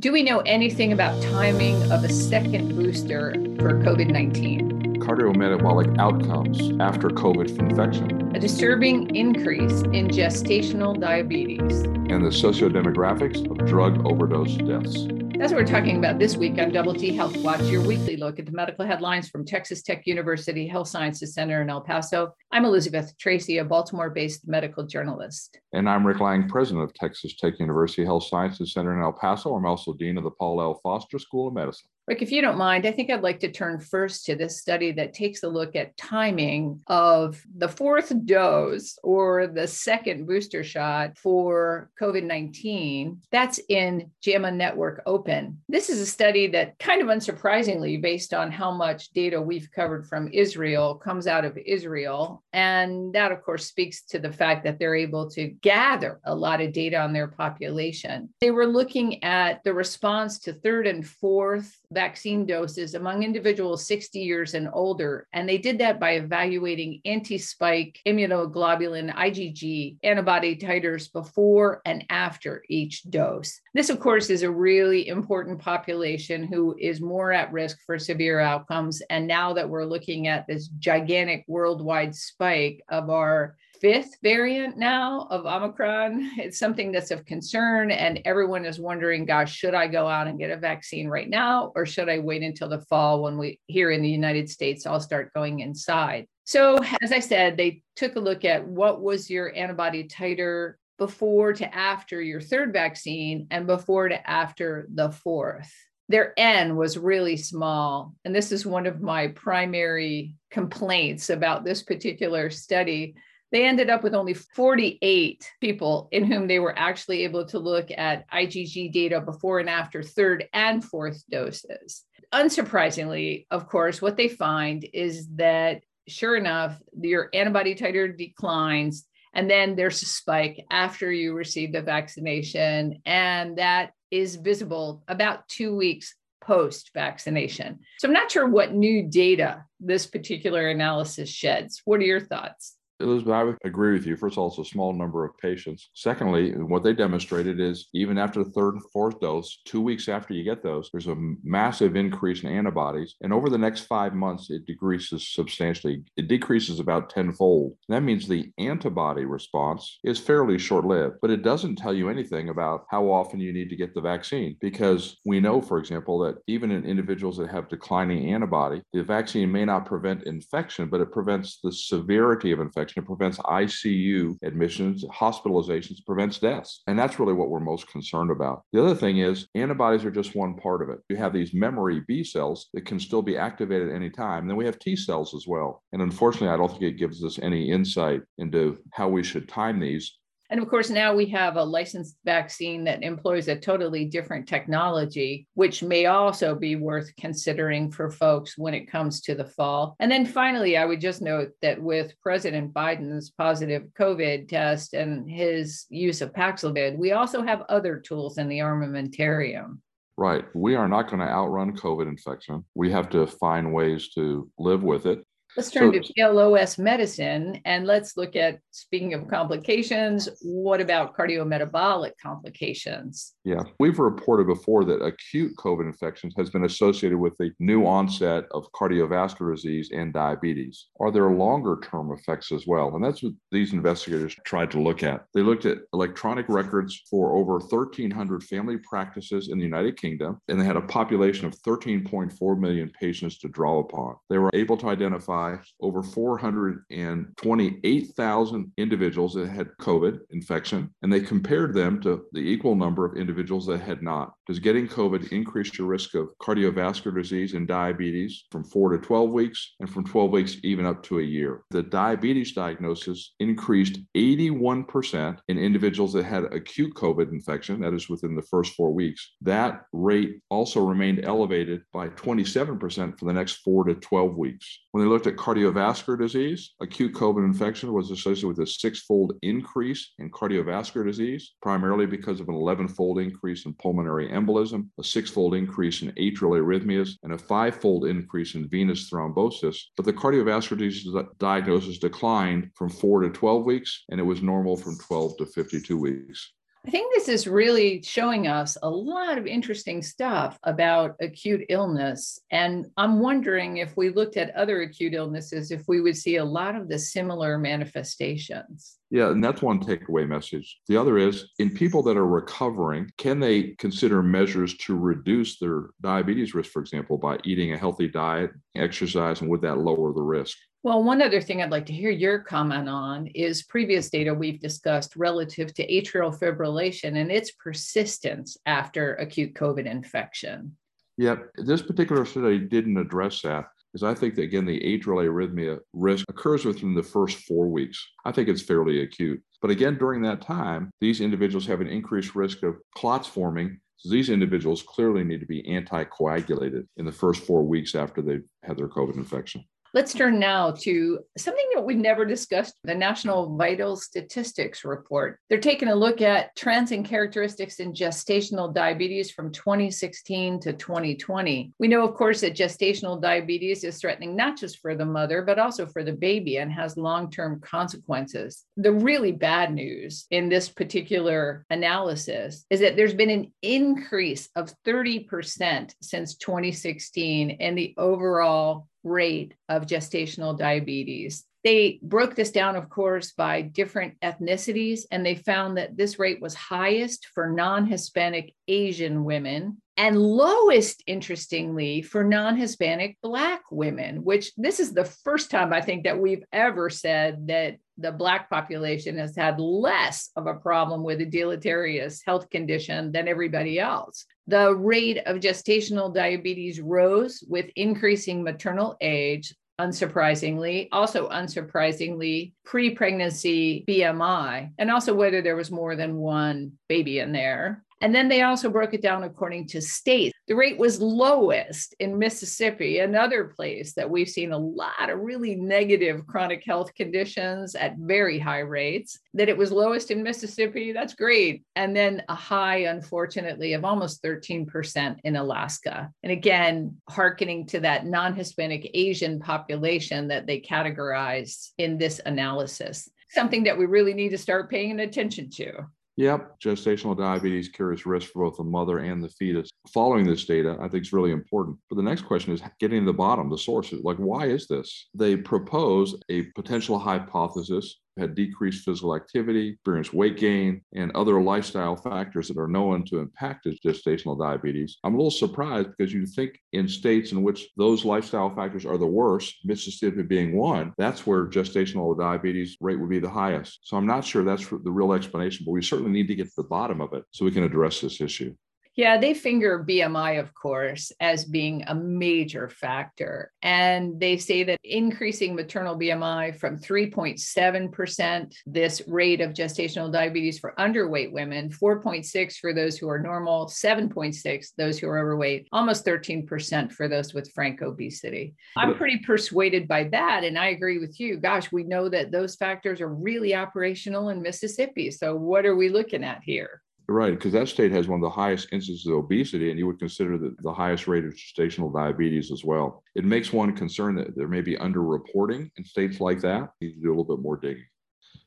Do we know anything about timing of a second booster for COVID 19? Cardiometabolic outcomes after COVID infection. A disturbing increase in gestational diabetes. And the sociodemographics of drug overdose deaths. That's what we're talking about this week on Double T Health Watch, your weekly look at the medical headlines from Texas Tech University Health Sciences Center in El Paso. I'm Elizabeth Tracy, a Baltimore based medical journalist. And I'm Rick Lange, president of Texas Tech University Health Sciences Center in El Paso. I'm also dean of the Paul L. Foster School of Medicine. Rick, if you don't mind, I think I'd like to turn first to this study that takes a look at timing of the fourth dose or the second booster shot for COVID 19. That's in JAMA Network Open. This is a study that, kind of unsurprisingly, based on how much data we've covered from Israel, comes out of Israel. And that, of course, speaks to the fact that they're able to gather a lot of data on their population. They were looking at the response to third and fourth vaccine doses among individuals 60 years and older. And they did that by evaluating anti spike immunoglobulin IgG antibody titers before and after each dose. This, of course, is a really important population who is more at risk for severe outcomes. And now that we're looking at this gigantic worldwide spike of our fifth variant now of Omicron. It's something that's of concern, and everyone is wondering, gosh, should I go out and get a vaccine right now, or should I wait until the fall when we here in the United States all start going inside? So, as I said, they took a look at what was your antibody titer before to after your third vaccine and before to after the fourth their N was really small. And this is one of my primary complaints about this particular study they ended up with only 48 people in whom they were actually able to look at IgG data before and after third and fourth doses. Unsurprisingly, of course, what they find is that sure enough, your antibody titer declines. And then there's a spike after you receive the vaccination. And that is visible about two weeks post vaccination. So I'm not sure what new data this particular analysis sheds. What are your thoughts? Elizabeth, I would agree with you. First of all, it's a small number of patients. Secondly, what they demonstrated is even after the third and fourth dose, two weeks after you get those, there's a massive increase in antibodies. And over the next five months, it decreases substantially. It decreases about tenfold. That means the antibody response is fairly short lived, but it doesn't tell you anything about how often you need to get the vaccine because we know, for example, that even in individuals that have declining antibody, the vaccine may not prevent infection, but it prevents the severity of infection It prevents ICU admissions, hospitalizations, prevents deaths. And that's really what we're most concerned about. The other thing is antibodies are just one part of it. You have these memory B cells that can still be activated at any time. Then we have T cells as well. And unfortunately, I don't think it gives us any insight into how we should time these. And of course, now we have a licensed vaccine that employs a totally different technology, which may also be worth considering for folks when it comes to the fall. And then finally, I would just note that with President Biden's positive COVID test and his use of Paxlovid, we also have other tools in the armamentarium. Right. We are not going to outrun COVID infection. We have to find ways to live with it. Let's turn so, to PLOS medicine and let's look at, speaking of complications, what about cardiometabolic complications? Yeah, we've reported before that acute COVID infections has been associated with the new onset of cardiovascular disease and diabetes. Are there longer term effects as well? And that's what these investigators tried to look at. They looked at electronic records for over 1,300 family practices in the United Kingdom, and they had a population of 13.4 million patients to draw upon. They were able to identify over 428,000 individuals that had COVID infection, and they compared them to the equal number of individuals that had not. Does getting COVID increase your risk of cardiovascular disease and diabetes from four to 12 weeks, and from 12 weeks even up to a year? The diabetes diagnosis increased 81% in individuals that had acute COVID infection, that is within the first four weeks. That rate also remained elevated by 27% for the next four to 12 weeks. When they looked at cardiovascular disease, acute COVID infection was associated with a six fold increase in cardiovascular disease, primarily because of an 11 fold increase in pulmonary embolism, a six fold increase in atrial arrhythmias, and a five fold increase in venous thrombosis. But the cardiovascular disease diagnosis declined from four to 12 weeks, and it was normal from 12 to 52 weeks. I think this is really showing us a lot of interesting stuff about acute illness. And I'm wondering if we looked at other acute illnesses, if we would see a lot of the similar manifestations. Yeah, and that's one takeaway message. The other is in people that are recovering, can they consider measures to reduce their diabetes risk, for example, by eating a healthy diet, exercise, and would that lower the risk? Well, one other thing I'd like to hear your comment on is previous data we've discussed relative to atrial fibrillation and its persistence after acute COVID infection. Yep, this particular study didn't address that because I think that again the atrial arrhythmia risk occurs within the first four weeks. I think it's fairly acute. But again, during that time, these individuals have an increased risk of clots forming. So these individuals clearly need to be anticoagulated in the first four weeks after they've had their COVID infection. Let's turn now to something that we've never discussed the National Vital Statistics Report. They're taking a look at trends and characteristics in gestational diabetes from 2016 to 2020. We know, of course, that gestational diabetes is threatening not just for the mother, but also for the baby and has long term consequences. The really bad news in this particular analysis is that there's been an increase of 30% since 2016 in the overall rate of gestational diabetes. They broke this down, of course, by different ethnicities, and they found that this rate was highest for non Hispanic Asian women and lowest, interestingly, for non Hispanic Black women, which this is the first time I think that we've ever said that the Black population has had less of a problem with a deleterious health condition than everybody else. The rate of gestational diabetes rose with increasing maternal age, unsurprisingly. Also, unsurprisingly, pre pregnancy BMI, and also whether there was more than one baby in there. And then they also broke it down according to state. The rate was lowest in Mississippi, another place that we've seen a lot of really negative chronic health conditions at very high rates. That it was lowest in Mississippi, that's great. And then a high, unfortunately, of almost 13% in Alaska. And again, hearkening to that non Hispanic Asian population that they categorized in this analysis. Something that we really need to start paying attention to. Yep, gestational diabetes carries risk for both the mother and the fetus. Following this data, I think is really important. But the next question is getting to the bottom, the sources. Like, why is this? They propose a potential hypothesis had decreased physical activity, experienced weight gain, and other lifestyle factors that are known to impact gestational diabetes. I'm a little surprised because you think in states in which those lifestyle factors are the worst, Mississippi being one, that's where gestational diabetes rate would be the highest. So I'm not sure that's the real explanation, but we certainly need to get to the bottom of it so we can address this issue. Yeah, they finger BMI, of course, as being a major factor. And they say that increasing maternal BMI from 3.7%, this rate of gestational diabetes for underweight women, 4.6 for those who are normal, 7.6 those who are overweight, almost 13% for those with frank obesity. I'm pretty persuaded by that. And I agree with you. Gosh, we know that those factors are really operational in Mississippi. So, what are we looking at here? Right, because that state has one of the highest instances of obesity, and you would consider the, the highest rate of gestational diabetes as well. It makes one concerned that there may be underreporting in states like that. You need to do a little bit more digging.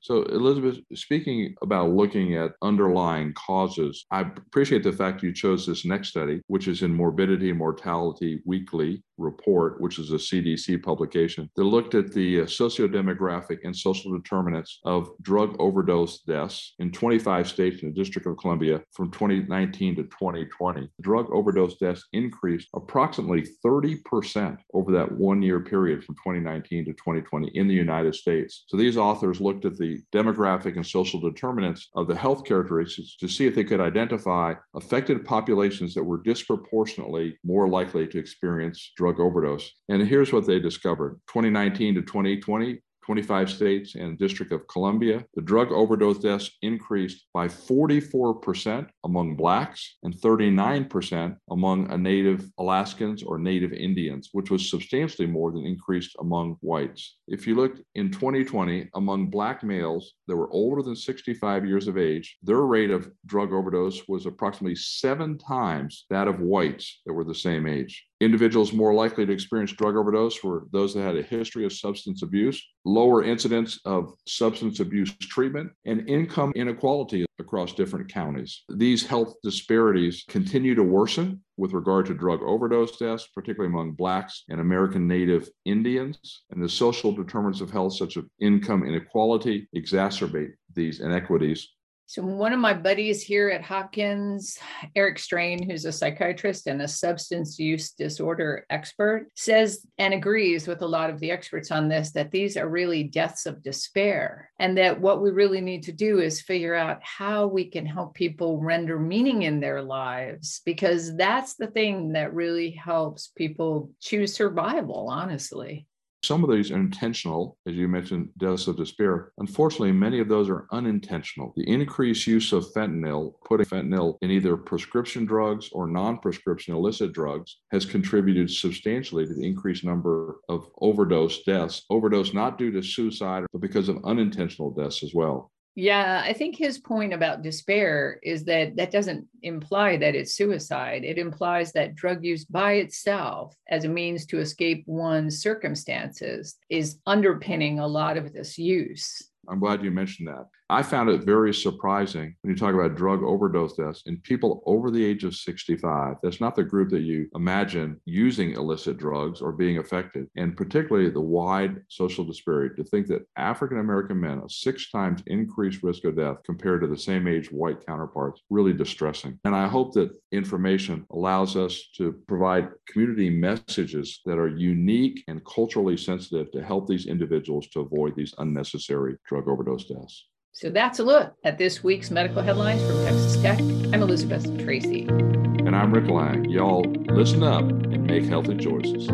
So, Elizabeth, speaking about looking at underlying causes, I appreciate the fact you chose this next study, which is in Morbidity and Mortality Weekly report, which is a CDC publication, that looked at the uh, sociodemographic and social determinants of drug overdose deaths in 25 states in the District of Columbia from 2019 to 2020. Drug overdose deaths increased approximately 30% over that one year period from 2019 to 2020 in the United States. So these authors looked at the demographic and social determinants of the health characteristics to see if they could identify affected populations that were disproportionately more likely to experience drug overdose. And here's what they discovered 2019 to 2020, 25 states and District of Columbia, the drug overdose deaths increased by 44% among Blacks and 39% among Native Alaskans or Native Indians, which was substantially more than increased among whites. If you look in 2020, among Black males that were older than 65 years of age, their rate of drug overdose was approximately seven times that of whites that were the same age. Individuals more likely to experience drug overdose were those that had a history of substance abuse, lower incidence of substance abuse treatment, and income inequality across different counties. These health disparities continue to worsen with regard to drug overdose deaths, particularly among Blacks and American Native Indians. And the social determinants of health, such as income inequality, exacerbate these inequities so, one of my buddies here at Hopkins, Eric Strain, who's a psychiatrist and a substance use disorder expert, says and agrees with a lot of the experts on this that these are really deaths of despair. And that what we really need to do is figure out how we can help people render meaning in their lives, because that's the thing that really helps people choose survival, honestly. Some of these are intentional, as you mentioned, deaths of despair. Unfortunately, many of those are unintentional. The increased use of fentanyl, putting fentanyl in either prescription drugs or non prescription illicit drugs, has contributed substantially to the increased number of overdose deaths. Overdose not due to suicide, but because of unintentional deaths as well. Yeah, I think his point about despair is that that doesn't imply that it's suicide. It implies that drug use by itself, as a means to escape one's circumstances, is underpinning a lot of this use. I'm glad you mentioned that. I found it very surprising when you talk about drug overdose deaths in people over the age of 65. That's not the group that you imagine using illicit drugs or being affected, and particularly the wide social disparity to think that African American men have six times increased risk of death compared to the same age white counterparts, really distressing. And I hope that information allows us to provide community messages that are unique and culturally sensitive to help these individuals to avoid these unnecessary drug overdose deaths. So that's a look at this week's medical headlines from Texas Tech. I'm Elizabeth Tracy. And I'm Rick Lange. Y'all listen up and make healthy choices.